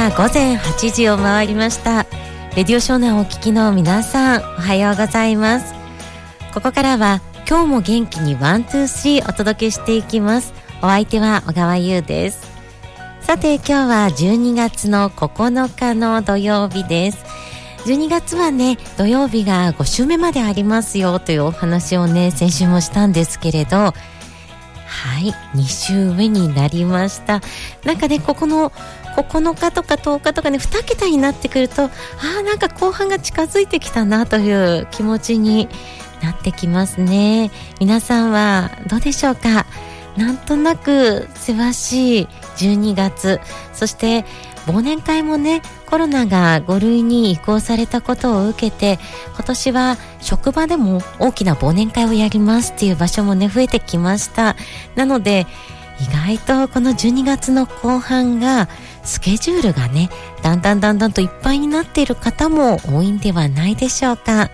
は午前8時を回りました。レディオ湘南をお聞きの皆さんおはようございます。ここからは今日も元気に one、two、three お届けしていきます。お相手は小川優です。さて今日は12月の9日の土曜日です。12月はね土曜日が5週目までありますよというお話をね先週もしたんですけれど。はい2週目になりました。なんかねここの9日とか10日とかね2桁になってくるとああなんか後半が近づいてきたなという気持ちになってきますね。皆さんはどうでしょうか？なんとなくせわしい12月。そして忘年会もねコロナが5類に移行されたことを受けて今年は職場でも大きな忘年会をやりますっていう場所もね増えてきましたなので意外とこの12月の後半がスケジュールがねだんだんだんだんといっぱいになっている方も多いんではないでしょうか。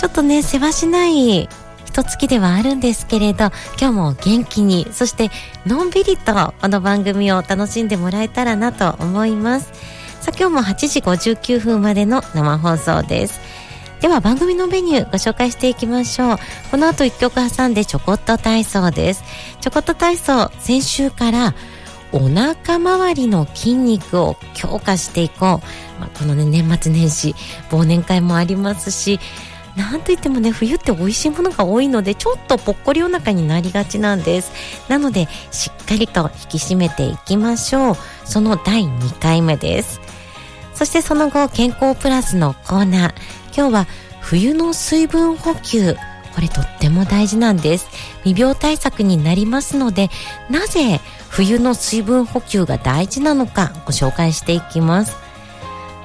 ちょっとねせわしない一月ではあるんですけれど今日も元気にそしてのんびりとこの番組を楽しんでもらえたらなと思います。さあ今日も8時59分までの生放送です。では番組のメニューご紹介していきましょう。この後1曲挟んでちょこっと体操です。ちょこっと体操先週からお腹周りの筋肉を強化していこう、まあ、このね年末年始忘年会もありますしなんといってもね冬って美味しいものが多いのでちょっとぽっこりお腹になりがちなんです。なのでしっかりと引き締めていきましょう。その第2回目です。そしてその後健康プラスのコーナー。今日は冬の水分補給。これとっても大事なんです。未病対策になりますのでなぜ冬の水分補給が大事なのかご紹介していきます。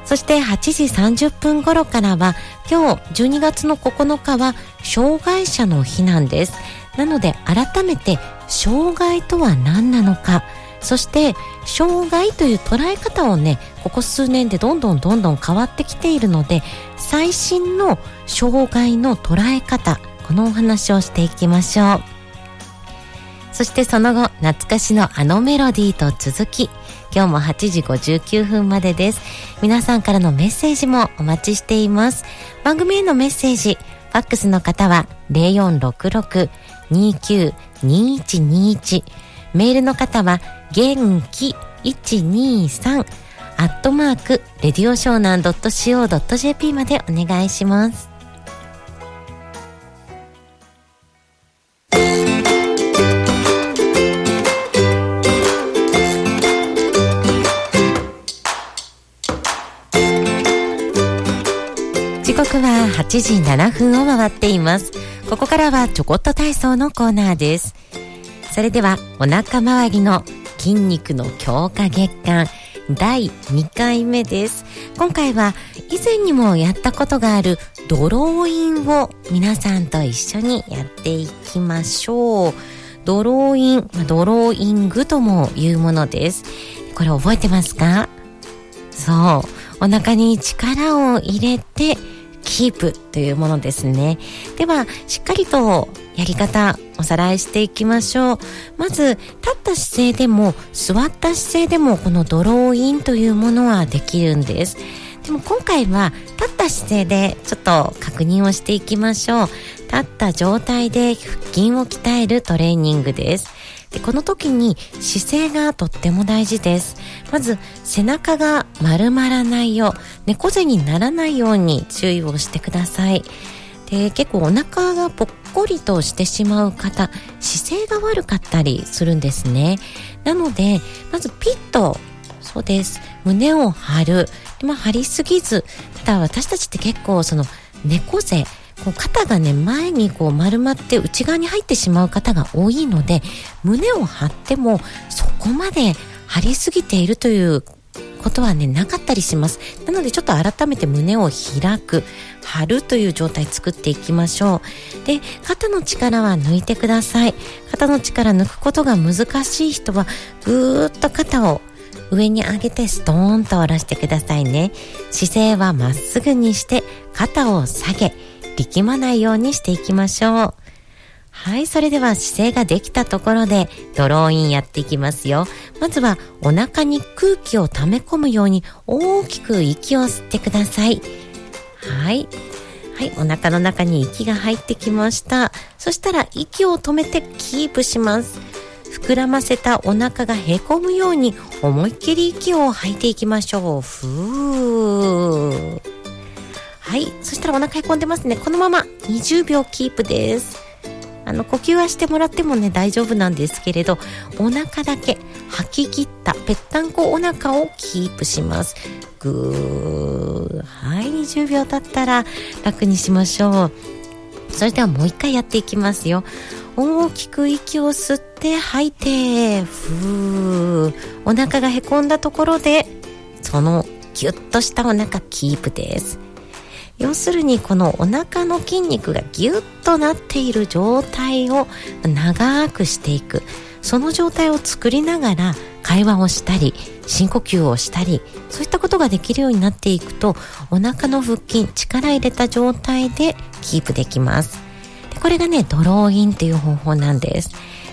そして8時30分頃からは今日12月の9日は障害者の日なんです。なので改めて障害とは何なのか。そして障害という捉え方をねここ数年でどんどんどんどん変わってきているので最新の障害の捉え方このお話をしていきましょうそしてその後懐かしのあのメロディーと続き今日も8時59分までです。皆さんからのメッセージもお待ちしています。番組へのメッセージ、ファックスの方は0466-292121。メールの方は元気123アットマーク、レディオ湘南 .co.jp までお願いします。時刻は8時7分を回っています。ここからはちょこっと体操のコーナーです。それではお腹周りの筋肉の強化月間第2回目です。今回は以前にもやったことがあるドローインを皆さんと一緒にやっていきましょう。ドローイン、ドローイングともいうものです。これ覚えてますか？そう。お腹に力を入れてキープというものですね。では、しっかりとやり方おさらいしていきましょう。まず、立った姿勢でも座った姿勢でもこのドローインというものはできるんです。でも今回は立った姿勢でちょっと確認をしていきましょう。立った状態で腹筋を鍛えるトレーニングです。でこの時に姿勢がとっても大事です。まず背中が丸まらないよう猫背にならないように注意をしてください。で結構お腹がぽっこりとしてしまう方姿勢が悪かったりするんですね。なのでまずピッとそうです。胸を張る。まあ張りすぎずただ私たちって結構その猫背こう肩がね前にこう丸まって内側に入ってしまう方が多いので胸を張ってもそこまで張りすぎているということはねなかったりします。なのでちょっと改めて胸を開く張るという状態作っていきましょう。で肩の力は抜いてください。肩の力抜くことが難しい人はぐーっと肩を上に上げてストーンと下ろしてくださいね。姿勢はまっすぐにして肩を下げ。力まないようにしていきましょう。はいそれでは姿勢ができたところでドローインやっていきますよ。まずはお腹に空気を溜め込むように大きく息を吸ってください。はい。はいお腹の中に息が入ってきました。そしたら息を止めてキープします。膨らませたお腹がへこむように思いっきり息を吐いていきましょう。ふー。はい。そしたらお腹へこんでますね。このまま20秒キープです。あの呼吸はしてもらってもね大丈夫なんですけれどお腹だけ吐き切ったぺったんこお腹をキープします。ぐー。はい。20秒経ったら楽にしましょう。それではもう一回やっていきますよ。大きく息を吸って吐いてふー。お腹がへこんだところでそのギュッとしたお腹キープです。要するにこのお腹の筋肉がギュッとなっている状態を長くしていく。その状態を作りながら会話をしたり深呼吸をしたりそういったことができるようになっていくとお腹の腹筋力入れた状態でキープできます。でこれがねドローインという方法なんです。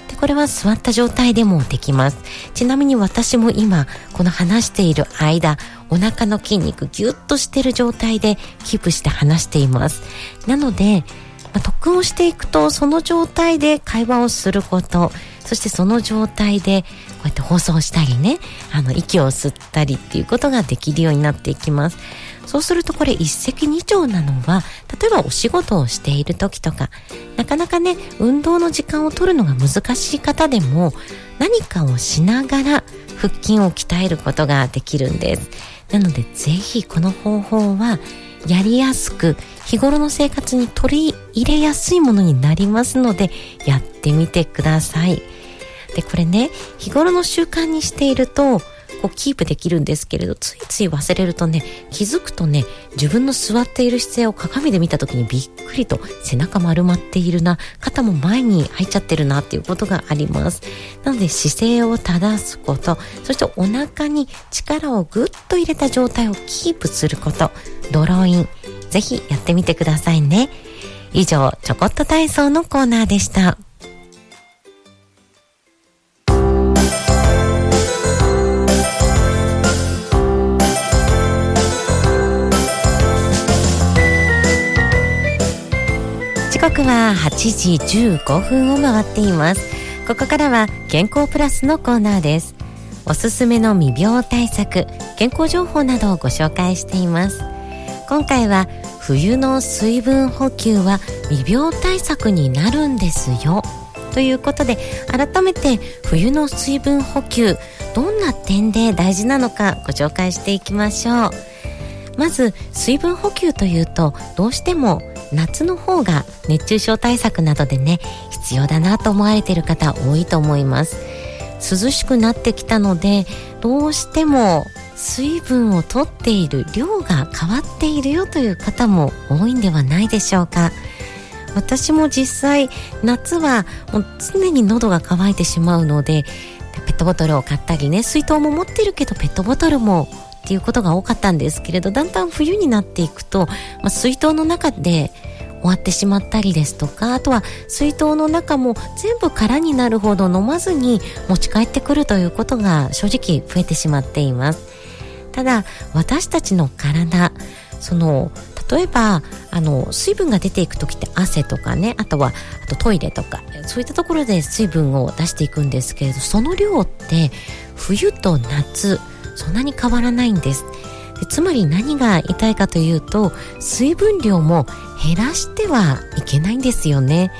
でこれは座った状態でもできます。ちなみに私も今この話している間お腹の筋肉ギュッとしてる状態でキープして話しています。なので、まあ、特訓をしていくとその状態で会話をすることそしてその状態でこうやって放送したりねあの息を吸ったりっていうことができるようになっていきます。そうするとこれ一石二鳥なのは例えばお仕事をしている時とかなかなかね運動の時間を取るのが難しい方でも何かをしながら腹筋を鍛えることができるんです。なのでぜひこの方法はやりやすく日頃の生活に取り入れやすいものになりますのでやってみてください。でこれね日頃の習慣にしているとこうキープできるんですけれどついつい忘れるとね気づくとね自分の座っている姿勢を鏡で見た時にびっくりと背中丸まっているな肩も前に入っちゃってるなっていうことがあります。なので姿勢を正すことそしてお腹に力をぐっと入れた状態をキープすることドローイン。ぜひやってみてくださいね。以上ちょこっと体操のコーナーでした。刻は8時15分を回っています。ここからは健康プラスのコーナーです。おすすめの未病対策健康情報などをご紹介しています。今回は冬の水分補給は未病対策になるんですよ。ということで改めて冬の水分補給どんな点で大事なのかご紹介していきましょう。まず水分補給というとどうしても夏の方が熱中症対策などでね必要だなと思われている方多いと思います。涼しくなってきたのでどうしても水分をとっている量が変わっているよという方も多いんではないでしょうか。私も実際夏はもう常に喉が渇いてしまうのでペットボトルを買ったりね水筒も持ってるけどペットボトルもっていうことが多かったんですけれどだんだん冬になっていくと、まあ、水筒の中で終わってしまったりですとかあとは水筒の中も全部空になるほど飲まずに持ち帰ってくるということが正直増えてしまっています。ただ私たちの体その例えばあの水分が出ていく時って汗とかねあとはあとトイレとかそういったところで水分を出していくんですけれどその量って冬と夏そんなに変わらないんです。でつまり何が痛いたいかというと水分量も減らしてはいけないんですよね。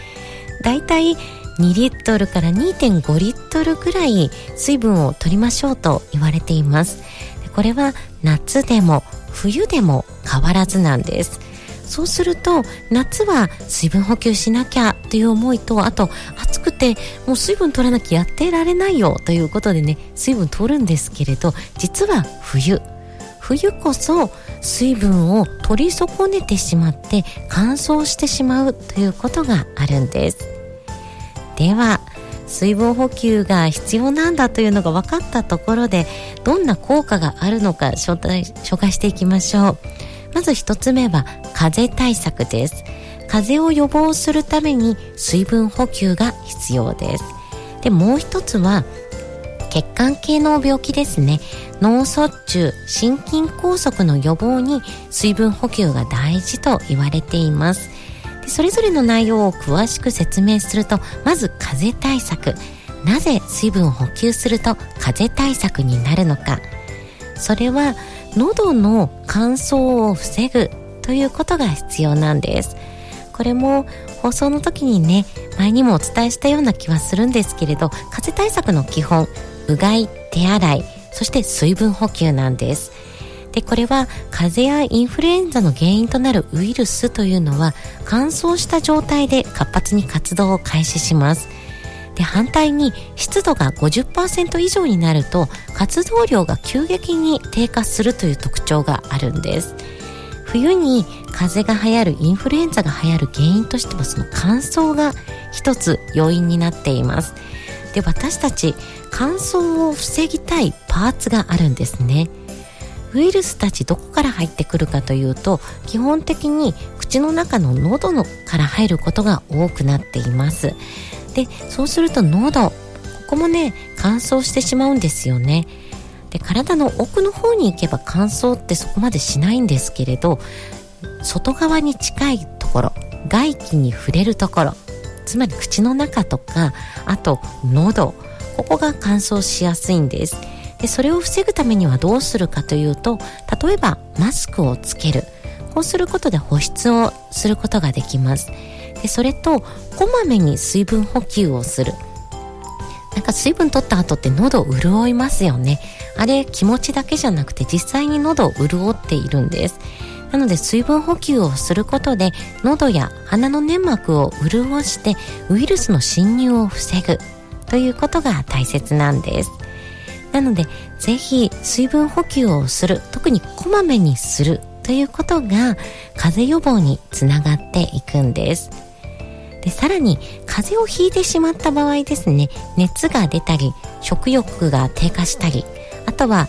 だいたい2リットルから2.5リットルぐらい水分を取りましょうと言われています。これは夏でも冬でも変わらずなんです。そうすると夏は水分補給しなきゃという思いとあと暑くてもう水分取らなきゃやってられないよということでね水分取るんですけれど実は冬。冬こそ水分を取り損ねてしまって乾燥してしまうということがあるんです。では水分補給が必要なんだというのが分かったところでどんな効果があるのか紹介していきましょう。まず一つ目は風邪対策です。風邪を予防するために水分補給が必要です。でもう一つは血管系の病気ですね。脳卒中心筋梗塞の予防に水分補給が大事と言われています。でそれぞれの内容を詳しく説明するとまず風邪対策。なぜ水分を補給すると風邪対策になるのか。それは喉の乾燥を防ぐということが必要なんです。これも放送の時にね前にもお伝えしたような気はするんですけれど風邪対策の基本うがい手洗いそして水分補給なんです。でこれは風邪やインフルエンザの原因となるウイルスというのは乾燥した状態で活発に活動を開始します。で反対に湿度が50%以上になると活動量が急激に低下するという特徴があるんです。冬に風邪が流行るインフルエンザが流行る原因としてはその乾燥が一つ要因になっています。で私たち乾燥を防ぎたいパーツがあるんですね。ウイルスたちどこから入ってくるかというと基本的に口の中の喉のから入ることが多くなっています。でそうすると喉ここもね乾燥してしまうんですよね。で体の奥の方に行けば乾燥ってそこまでしないんですけれど外側に近いところ外気に触れるところつまり口の中とかあと喉ここが乾燥しやすいんです。でそれを防ぐためにはどうするかというと例えばマスクをつける。こうすることで保湿をすることができます。でそれとこまめに水分補給をする。なんか水分取った後って喉を潤いますよね。あれ気持ちだけじゃなくて実際に喉を潤っているんです。なので水分補給をすることで喉や鼻の粘膜を潤してウイルスの侵入を防ぐ。ということが大切なんです。なのでぜひ水分補給をする。特にこまめにする。ということが風邪予防につながっていくんです。でさらに風邪をひいてしまった場合ですね熱が出たり食欲が低下したりあとは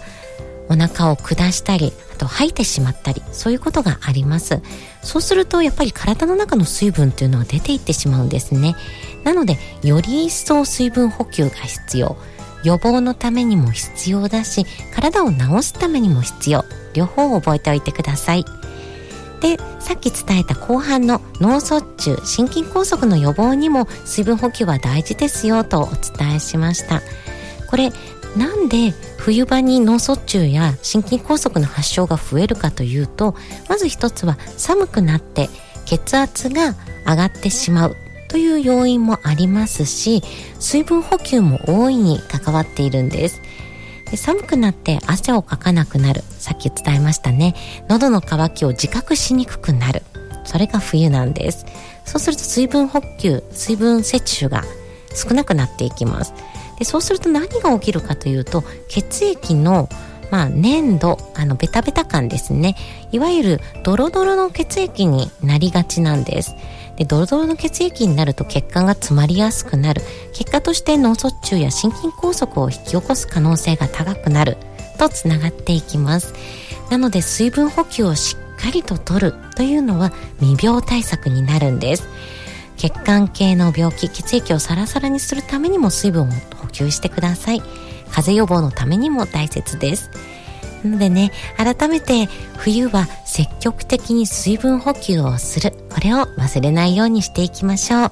お腹を下したりあと吐いてしまったりそういうことがあります。そうするとやっぱり体の中の水分というのは出ていってしまうんですね。なのでより一層水分補給が必要。予防のためにも必要だし体を治すためにも必要。両方覚えておいてください。でさっき伝えた後半の脳卒中心筋梗塞の予防にも水分補給は大事ですよとお伝えしました。これなんで冬場に脳卒中や心筋梗塞の発症が増えるかというとまず一つは寒くなって血圧が上がってしまうという要因もありますし水分補給も大いに関わっているんです。寒くなって汗をかかなくなる。さっき伝えましたね。喉の渇きを自覚しにくくなる。それが冬なんです。そうすると水分補給水分摂取が少なくなっていきます。でそうすると何が起きるかというと血液のまあ、粘度あのベタベタ感ですね。いわゆるドロドロの血液になりがちなんです。でドロドロの血液になると血管が詰まりやすくなる。結果として脳卒中や心筋梗塞を引き起こす可能性が高くなる。とつながっていきます。なので水分補給をしっかりととるというのは未病対策になるんです。血管系の病気血液をサラサラにするためにも水分を補給してください。風邪予防のためにも大切です。なのでね、改めて冬は積極的に水分補給をする。これを忘れないようにしていきましょう。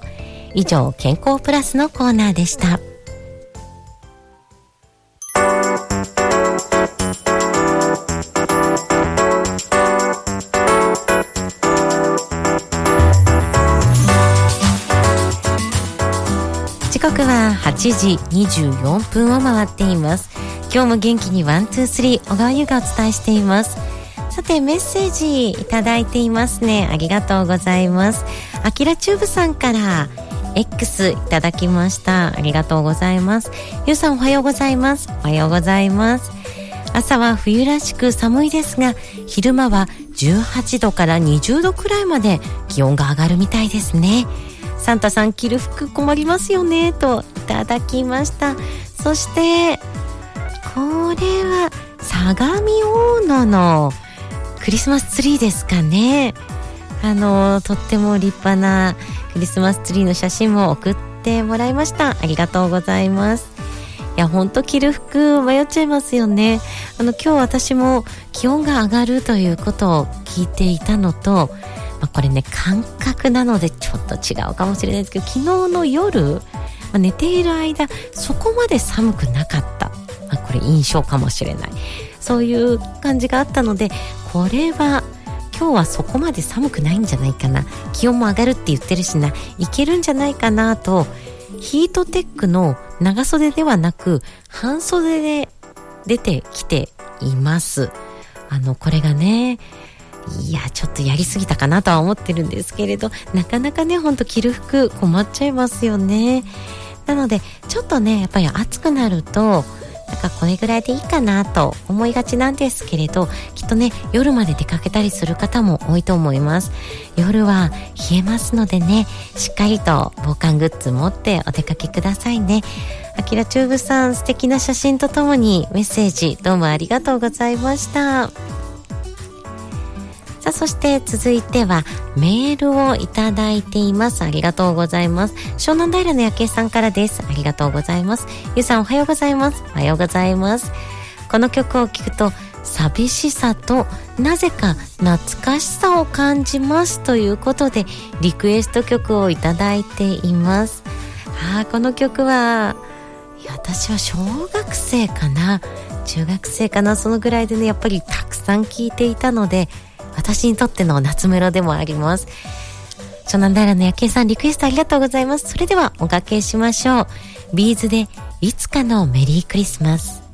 以上、健康プラスのコーナーでした。8時24分を回っています。今日も元気に one、two、three、小川優がお伝えしています。さて、メッセージいただいていますね。ありがとうございます。あきらチューブさんから、X いただきました。ありがとうございます。ゆうさんおはようございます。おはようございます。朝は冬らしく寒いですが、昼間は18度から20度くらいまで気温が上がるみたいですね。サンタさん着る服困りますよね、といただきました。そして、これは相模大野のクリスマスツリーですかね。あのとっても立派なクリスマスツリーの写真も送ってもらいました。ありがとうございます。いやほんと着る服迷っちゃいますよね。あの今日私も気温が上がるということを聞いていたのと、まあ、これね感覚なのでちょっと違うかもしれないですけど昨日の夜、まあ、寝ている間そこまで寒くなかった、まあ、これ印象かもしれない。そういう感じがあったのでこれは今日はそこまで寒くないんじゃないかな。気温も上がるって言ってるしな。いけるんじゃないかなと。ヒートテックの長袖ではなく半袖で出てきています。あのこれがねいやちょっとやりすぎたかなとは思ってるんですけれどなかなかねほんと着る服困っちゃいますよね。なのでちょっとねやっぱり暑くなるとなんかこれぐらいでいいかなと思いがちなんですけれどきっとね夜まで出かけたりする方も多いと思います。夜は冷えますのでねしっかりと防寒グッズ持ってお出かけくださいね。あきらチューブさん素敵な写真とともにメッセージどうもありがとうございました。さあ、そして続いてはメールをいただいています。ありがとうございます。湘南平の夜景さんからです。ありがとうございます。ゆうさんおはようございます。おはようございます。この曲を聴くと寂しさとなぜか懐かしさを感じますということでリクエスト曲をいただいています。ああ、この曲は、私は小学生かな中学生かなそのぐらいでね、やっぱりたくさん聴いていたので、私にとっての夏メロでもあります。湘南平の夜景さんリクエストありがとうございます。それではおかけしましょう。ビーズでいつかのメリークリスマス。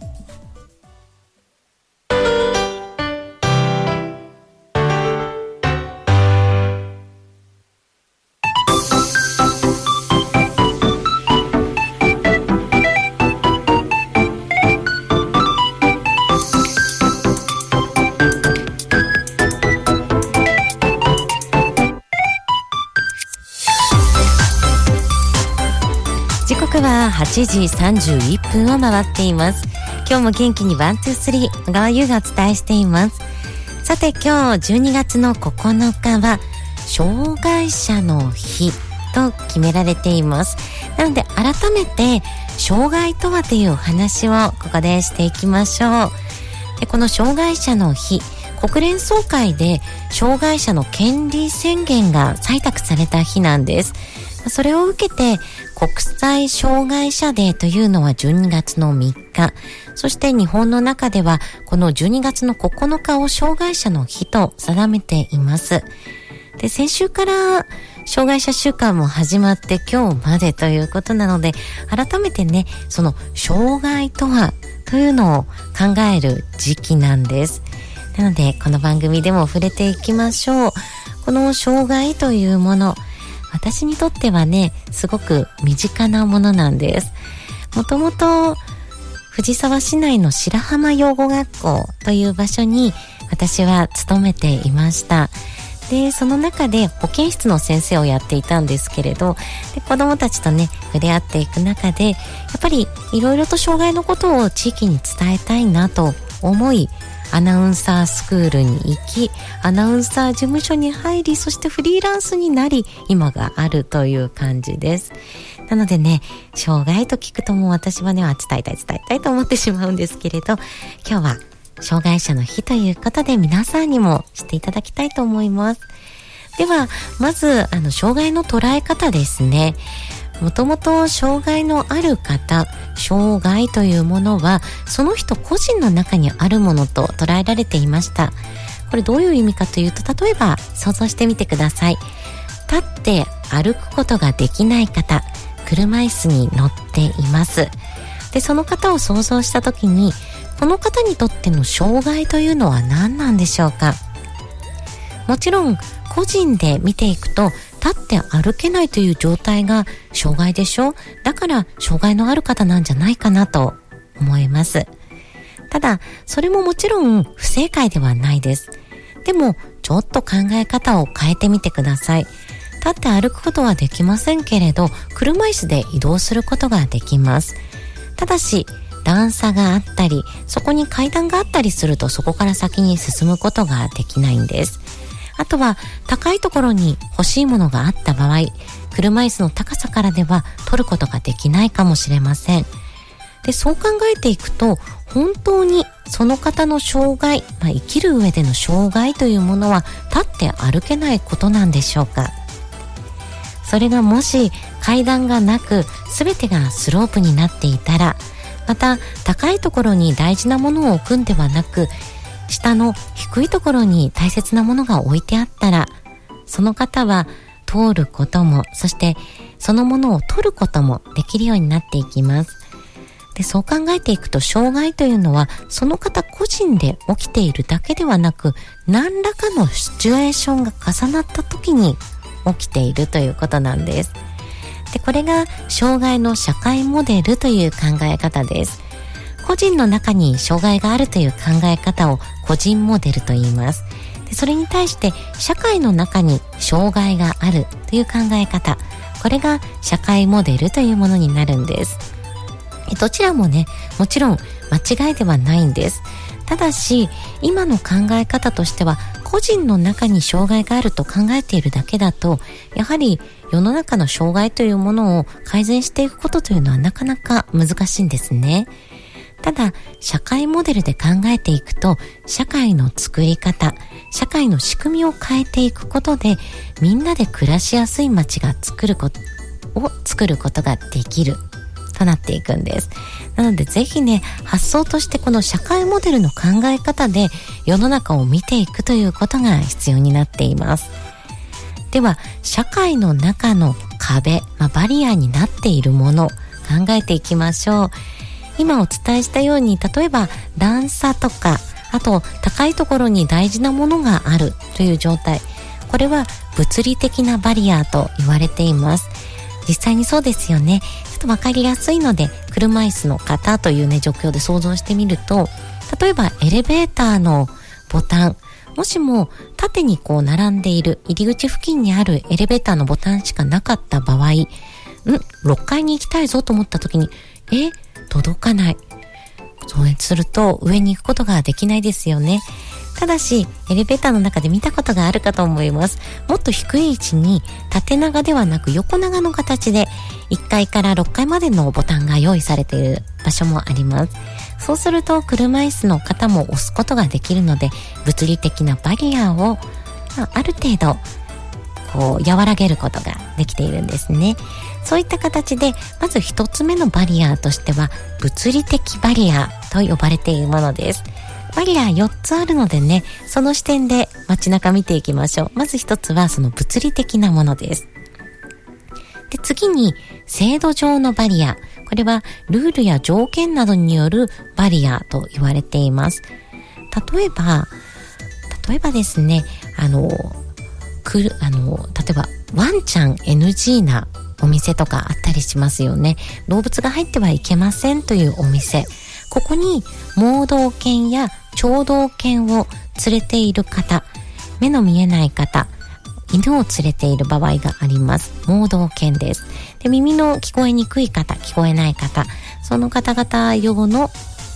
8時31分を回っています。今日も元気に one two three 小川優がお伝えしています。さて今日12月の9日は障害者の日と決められています。なので改めて障害とはというお話をここでしていきましょう。でこの障害者の日国連総会で障害者の権利宣言が採択された日なんです。それを受けて国際障害者デーというのは12月の3日、そして日本の中ではこの12月の9日を障害者の日と定めています。で、先週から障害者週間も始まって今日までということなので、改めてね、その障害とはというのを考える時期なんです。なので、この番組でも触れていきましょう。この障害というもの、私にとってはね、すごく身近なものなんです。もともと、藤沢市内の白浜養護学校という場所に私は勤めていました。で、その中で保健室の先生をやっていたんですけれど、で子供たちとね、触れ合っていく中で、やっぱりいろいろと障害のことを地域に伝えたいなと思い、アナウンサースクールに行きアナウンサー事務所に入りそしてフリーランスになり今があるという感じです。なのでね障害と聞くともう私はね伝えたい伝えたいと思ってしまうんですけれど今日は障害者の日ということで皆さんにも知っていただきたいと思います。ではまずあの障害の捉え方ですね。もともと障害のある方、障害というものは、その人個人の中にあるものと捉えられていました。これどういう意味かというと、例えば想像してみてください。立って歩くことができない方、車椅子に乗っています。で、その方を想像した時に、この方にとっての障害というのは何なんでしょうか？もちろん個人で見ていくと立って歩けないという状態が障害でしょ？だから障害のある方なんじゃないかなと思います。ただ、それももちろん不正解ではないです。でも、ちょっと考え方を変えてみてください。立って歩くことはできませんけれど、車椅子で移動することができます。ただし、段差があったり、そこに階段があったりするとそこから先に進むことができないんです。あとは高いところに欲しいものがあった場合、車椅子の高さからでは取ることができないかもしれません。で、そう考えていくと、本当にその方の障害、まあ、生きる上での障害というものは立って歩けないことなんでしょうかそれがもし階段がなく全てがスロープになっていたらまた高いところに大事なものを置くんではなく下の低いところに大切なものが置いてあったらその方は通ることもそしてそのものを取ることもできるようになっていきますでそう考えていくと障害というのはその方個人で起きているだけではなく何らかのシチュエーションが重なった時に起きているということなんです。でこれが障害の社会モデルという考え方です。個人の中に障害があるという考え方を個人モデルと言います。でそれに対して社会の中に障害があるという考え方、これが社会モデルというものになるんです。どちらもね、もちろん間違いではないんです。ただし、今の考え方としては、個人の中に障害があると考えているだけだと、やはり世の中の障害というものを改善していくことというのはなかなか難しいんですね。ただ、社会モデルで考えていくと、社会の作り方、社会の仕組みを変えていくことで、みんなで暮らしやすい街が作ること、を作ることができるとなっていくんです。なのでぜひね、発想としてこの社会モデルの考え方で世の中を見ていくということが必要になっています。では、社会の中の壁、まあ、バリアになっているもの、考えていきましょう。今お伝えしたように、例えば段差とか、あと高いところに大事なものがあるという状態。これは物理的なバリアと言われています。実際にそうですよね。ちょっとわかりやすいので、車椅子の方というね、状況で想像してみると、例えばエレベーターのボタン、もしも縦にこう並んでいる入り口付近にあるエレベーターのボタンしかなかった場合、ん ?6 階に行きたいぞと思った時に、え届かない。そうすると上に行くことができないですよね。ただし、エレベーターの中で見たことがあるかと思います。もっと低い位置に縦長ではなく横長の形で1階から6階までのボタンが用意されている場所もあります。そうすると車椅子の方も押すことができるので物理的なバリアを、ある程度こう和らげることができているんですね。そういった形でまず一つ目のバリアとしては物理的バリアと呼ばれているものです。バリア4つあるのでね、その視点で街中見ていきましょう。まず1つはその物理的なものです。で、次に、制度上のバリア。これは、ルールや条件などによるバリアと言われています。例えば、例えばですね、あの、くる、あの、例えば、ワンちゃん NG なお店とかあったりしますよね。動物が入ってはいけませんというお店。ここに盲導犬や聴導犬を連れている方、目の見えない方、犬を連れている場合があります。盲導犬です。で耳の聞こえにくい方、聞こえない方、その方々用の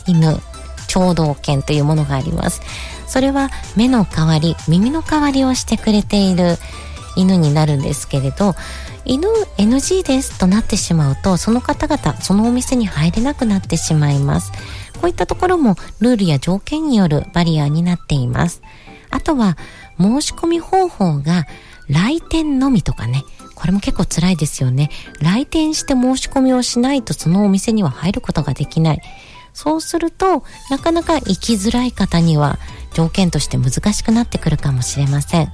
犬、聴導犬というものがあります。それは目の代わり、耳の代わりをしてくれている犬になるんですけれど、犬 NG ですとなってしまうとその方々そのお店に入れなくなってしまいます。こういったところもルールや条件によるバリアになっています。あとは申し込み方法が来店のみとかね。これも結構辛いですよね。来店して申し込みをしないとそのお店には入ることができない。そうするとなかなか行きづらい方には条件として難しくなってくるかもしれません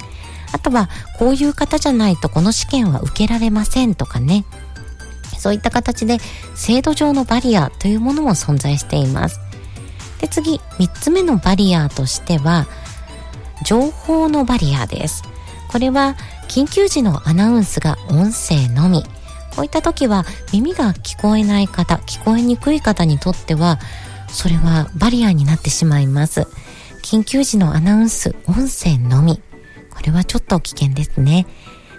あとは、こういう方じゃないとこの試験は受けられませんとかね。そういった形で制度上のバリアというものも存在しています。で、次、3つ目のバリアとしては、情報のバリアです。これは、緊急時のアナウンスが音声のみ。こういった時は耳が聞こえない方、聞こえにくい方にとっては、それはバリアになってしまいます。緊急時のアナウンス、音声のみ。これはちょっと危険ですね。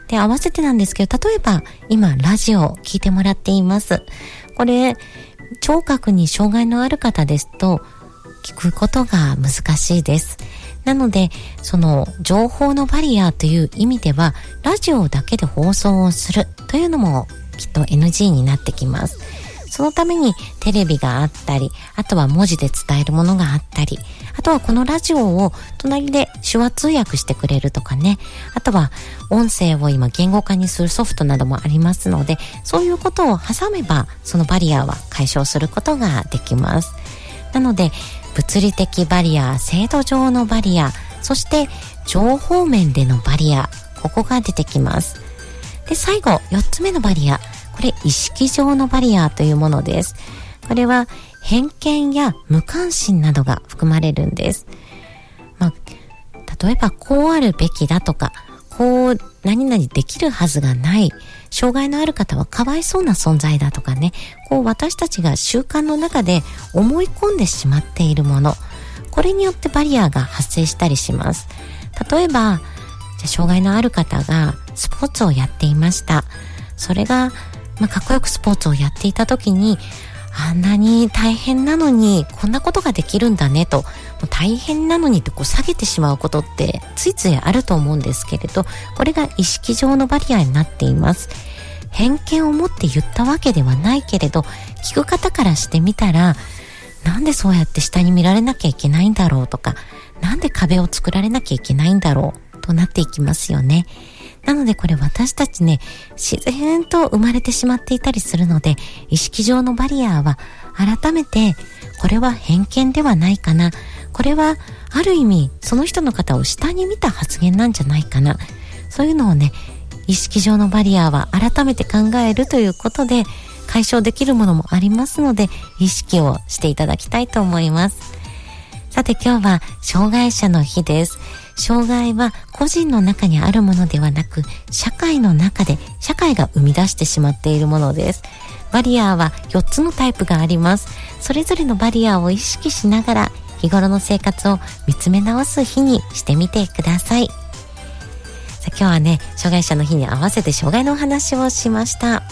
で、合わせてなんですけど、例えば今ラジオを聞いてもらっています。これ、聴覚に障害のある方ですと、聞くことが難しいです。なので、その情報のバリアという意味では、ラジオだけで放送をするというのもきっと NG になってきます。そのためにテレビがあったり、あとは文字で伝えるものがあったり、あとはこのラジオを隣で手話通訳してくれるとかね、あとは音声を今言語化にするソフトなどもありますので、そういうことを挟めば、そのバリアは解消することができます。なので、物理的バリア、制度上のバリア、そして情報面でのバリア、ここが出てきます。で、最後、4つ目のバリア。これ、意識上のバリアというものです。これは、偏見や無関心などが含まれるんです。まあ、例えば、こうあるべきだとか、こう、何々できるはずがない。障害のある方はかわいそうな存在だとかね、こう私たちが習慣の中で思い込んでしまっているもの、これによってバリアが発生したりします。例えば、じゃ障害のある方がスポーツをやっていました。それが、まあ、かっこよくスポーツをやっていた時に、あんなに大変なのにこんなことができるんだねと、もう大変なのにってこう下げてしまうことってついついあると思うんですけれど、これが意識上のバリアになっています。偏見を持って言ったわけではないけれど、聞く方からしてみたら、なんでそうやって下に見られなきゃいけないんだろうとか、なんで壁を作られなきゃいけないんだろうとなっていきますよね。なのでこれ私たちね、自然と生まれてしまっていたりするので、意識上のバリアは改めて、これは偏見ではないかな。これはある意味その人の方を下に見た発言なんじゃないかな。そういうのをね、意識上のバリアは改めて考えるということで解消できるものもありますので意識をしていただきたいと思います。さて今日は障害者の日です。障害は個人の中にあるものではなく、社会の中で社会が生み出してしまっているものです。バリアーは4つのタイプがあります。それぞれのバリアを意識しながら、日頃の生活を見つめ直す日にしてみてください。さ今日はね、障害者の日に合わせて障害のお話をしました。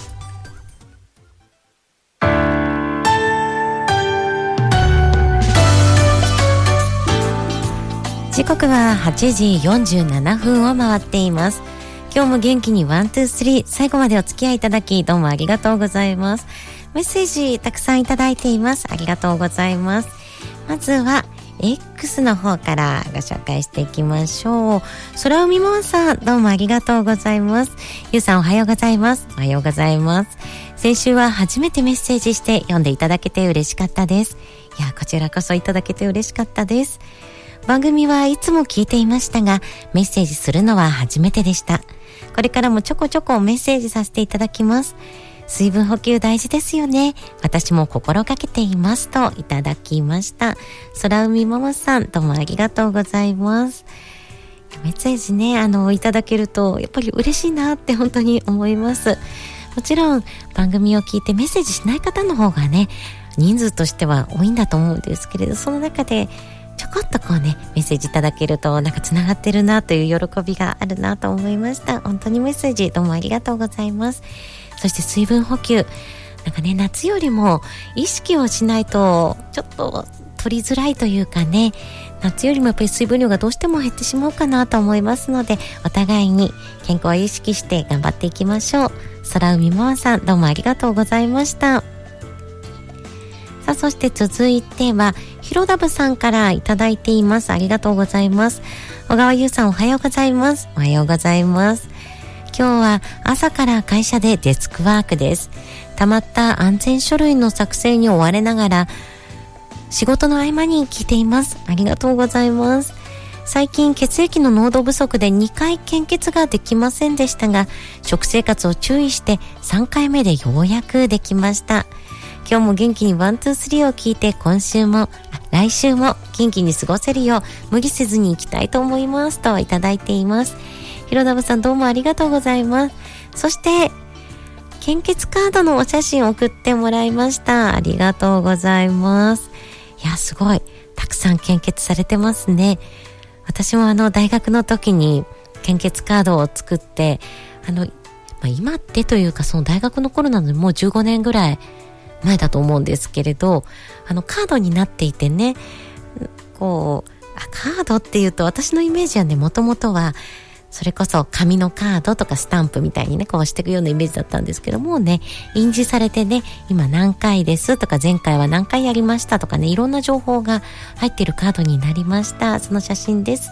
は8時47分を回っています今日も元気に one、two、three 最後までお付き合いいただきどうもありがとうございますメッセージたくさんいただいていますありがとうございますまずは X の方からご紹介していきましょう。空海もんさん、どうもありがとうございます。ゆうさんおはようございます。おはようございます。先週は初めてメッセージして読んでいただけて嬉しかったです。いや、こちらこそいただけて嬉しかったです。番組はいつも聞いていましたが、メッセージするのは初めてでした。これからもちょこちょこメッセージさせていただきます。水分補給大事ですよね。私も心がけていますといただきました。空海ママさん、どうもありがとうございます。メッセージね、あの、いただけると、やっぱり嬉しいなって本当に思います。もちろん、番組を聞いてメッセージしない方の方がね、人数としては多いんだと思うんですけれど、その中で、ちょこっとこうね、メッセージいただけると、なんか繋がってるなという喜びがあるなと思いました。本当にメッセージどうもありがとうございます。そして水分補給。なんかね、夏よりも意識をしないと、ちょっと取りづらいというかね、夏よりもやっぱり水分量がどうしても減ってしまうかなと思いますので、お互いに健康を意識して頑張っていきましょう。空海もんさん、どうもありがとうございました。さあ、そして続いては、ひろだぶさんからいただいています。ありがとうございます。小川優さんおはようございます。おはようございます。今日は朝から会社でデスクワークです。溜まった安全書類の作成に追われながら、仕事の合間に聞いています。ありがとうございます。最近血液の濃度不足で2回献血ができませんでしたが、食生活を注意して3回目でようやくできました。今日も元気に one、two、three を聞いて今週も、来週も元気に過ごせるよう無理せずに行きたいと思いますといただいています。ひろだぶさんどうもありがとうございます。そして、献血カードのお写真を送ってもらいました。ありがとうございます。いや、すごい。たくさん献血されてますね。私もあの、大学の時に献血カードを作って、あの、まあ、今ってというかその大学の頃なのでもう15年ぐらい前だと思うんですけれど、あのカードになっていてね、こうあ、カードっていうと私のイメージはねもともとはそれこそ紙のカードとかスタンプみたいにね、こうしていくようなイメージだったんですけどもね、印字されてね、今何回ですとか前回は何回やりましたとかね、いろんな情報が入ってるカードになりました。その写真です。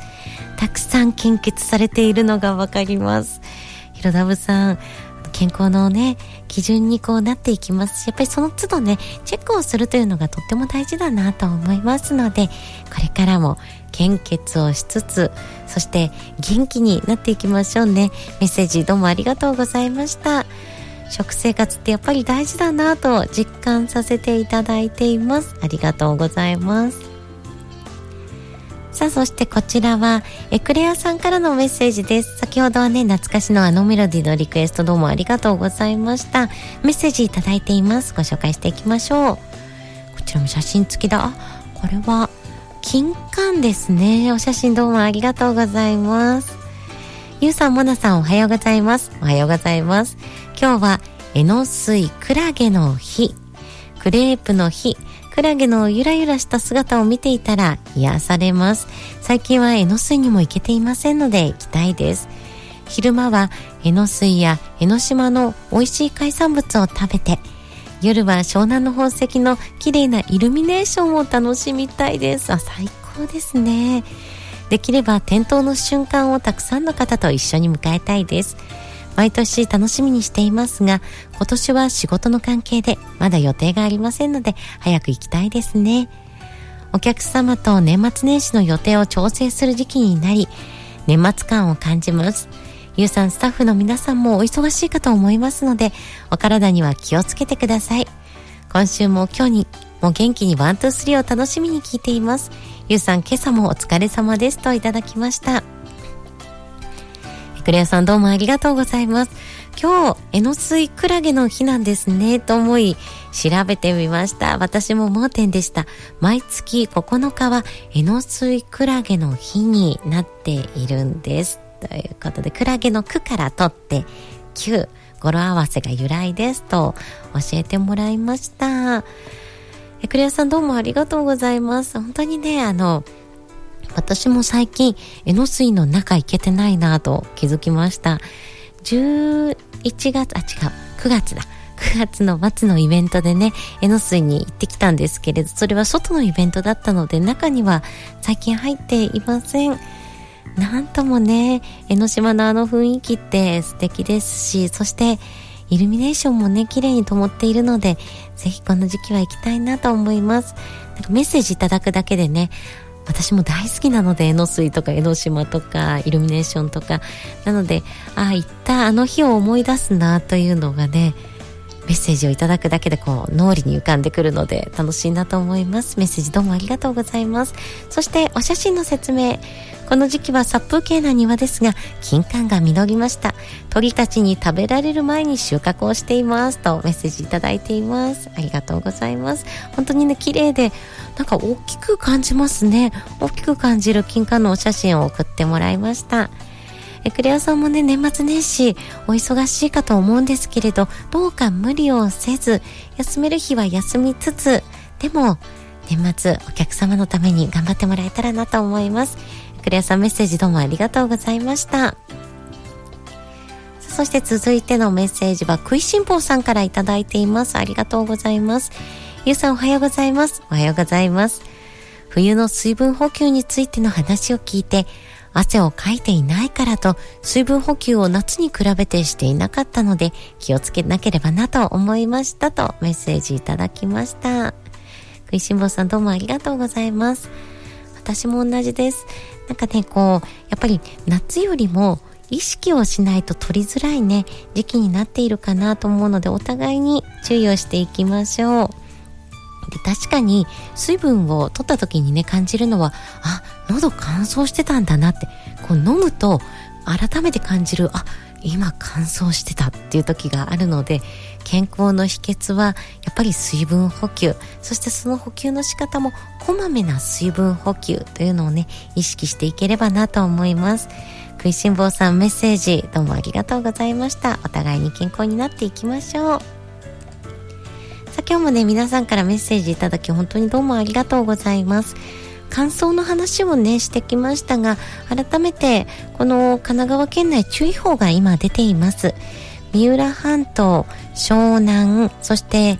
たくさん献血されているのがわかります。ひろだぶさん、健康のね、基準にこうなっていきますし、やっぱりその都度ね、チェックをするというのがとっても大事だなと思いますので、これからも献血をしつつ、そして元気になっていきましょうね。メッセージどうもありがとうございました。食生活ってやっぱり大事だなと実感させていただいています。ありがとうございます。さあ、そしてこちらは、エクレアさんからのメッセージです。先ほどはね、懐かしのあのメロディのリクエストどうもありがとうございました。メッセージいただいています。ご紹介していきましょう。こちらも写真付きだ。あ、これは、金柑ですね。お写真どうもありがとうございます。ゆうさん、もなさんおはようございます。おはようございます。今日は、えのすいクラゲの日、クレープの日、クラゲのゆらゆらした姿を見ていたら癒されます。最近は江ノ水にも行けていませんので行きたいです。昼間は江ノ水や江ノ島の美味しい海産物を食べて、夜は湘南の宝石の綺麗なイルミネーションを楽しみたいです。あ、最高ですね。できれば点灯の瞬間をたくさんの方と一緒に迎えたいです。毎年楽しみにしていますが、今年は仕事の関係でまだ予定がありませんので、早く行きたいですね。お客様と年末年始の予定を調整する時期になり、年末感を感じます。ゆうさんスタッフの皆さんもお忙しいかと思いますので、お体には気をつけてください。今週も今日も元気に one、two、three を楽しみに聞いています。ゆうさん今朝もお疲れ様ですといただきました。クレアさんどうもありがとうございます。今日、えのすいクラゲの日なんですね、と思い、調べてみました。私も盲点でした。毎月9日は、えのすいクラゲの日になっているんです。ということで、クラゲの句から取って、9、語呂合わせが由来ですと教えてもらいました。クレアさんどうもありがとうございます。本当にね、あの、私も最近、えのすいの中行けてないなぁと気づきました。11月、あ、違う、9月だ。9月の末のイベントでね、えのすいに行ってきたんですけれど、それは外のイベントだったので、中には最近入っていません。なんともね、江ノ島のあの雰囲気って素敵ですし、そして、イルミネーションもね、綺麗に灯っているので、ぜひこの時期は行きたいなと思います。なんかメッセージいただくだけでね、私も大好きなので江ノ水とか江ノ島とかイルミネーションとか。なのでああ行ったあの日を思い出すなというのがねメッセージをいただくだけでこう脳裏に浮かんでくるので楽しいなと思います。メッセージどうもありがとうございます。そしてお写真の説明。この時期は殺風景な庭ですが金柑が実りました。鳥たちに食べられる前に収穫をしていますとメッセージいただいています。ありがとうございます。本当にね綺麗でなんか大きく感じますね。大きく感じる金柑のお写真を送ってもらいました。えクレアさんもね、年末年始お忙しいかと思うんですけれど、どうか無理をせず、休める日は休みつつ、でも、年末お客様のために頑張ってもらえたらなと思います。クレアさんメッセージどうもありがとうございました。そして続いてのメッセージは、食いしん坊さんからいただいています。ありがとうございます。ゆうさんおはようございます。おはようございます。冬の水分補給についての話を聞いて、汗をかいていないからと水分補給を夏に比べてしていなかったので気をつけなければなと思いましたとメッセージいただきました。食いしん坊さんどうもありがとうございます。私も同じです。なんかね、こう、やっぱり夏よりも意識をしないと取りづらいね、時期になっているかなと思うのでお互いに注意をしていきましょう。で確かに水分を取った時にね感じるのはあ喉乾燥してたんだなってこう飲むと改めて感じるあ今乾燥してたっていう時があるので健康の秘訣はやっぱり水分補給。そしてその補給の仕方もこまめな水分補給というのをね意識していければなと思います。食いしん坊さんメッセージどうもありがとうございました。お互いに健康になっていきましょう。さあ今日もね皆さんからメッセージいただき本当にどうもありがとうございます。乾燥の話をねしてきましたが改めてこの神奈川県内注意報が今出ています。三浦半島湘南そして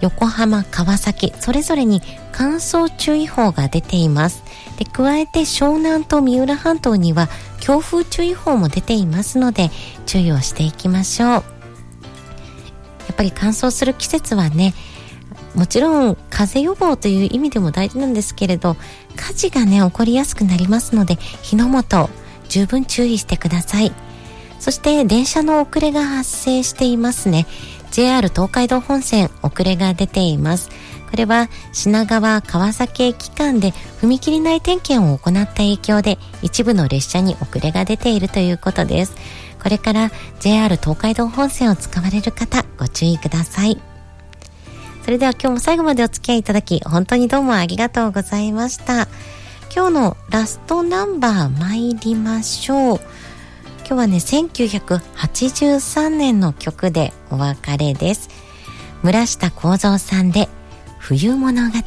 横浜川崎それぞれに乾燥注意報が出ています。で加えて湘南と三浦半島には強風注意報も出ていますので注意をしていきましょう。やっぱり乾燥する季節はねもちろん風邪予防という意味でも大事なんですけれど火事がね起こりやすくなりますので火の元十分注意してください。そして電車の遅れが発生していますね。JR 東海道本線遅れが出ています。これは品川川崎駅間で踏切内点検を行った影響で一部の列車に遅れが出ているということです。これから JR 東海道本線を使われる方ご注意ください。それでは今日も最後までお付き合いいただき本当にどうもありがとうございました。今日のラストナンバー参りましょう。今日はね1983年の曲でお別れです。村下幸三さんで冬物語。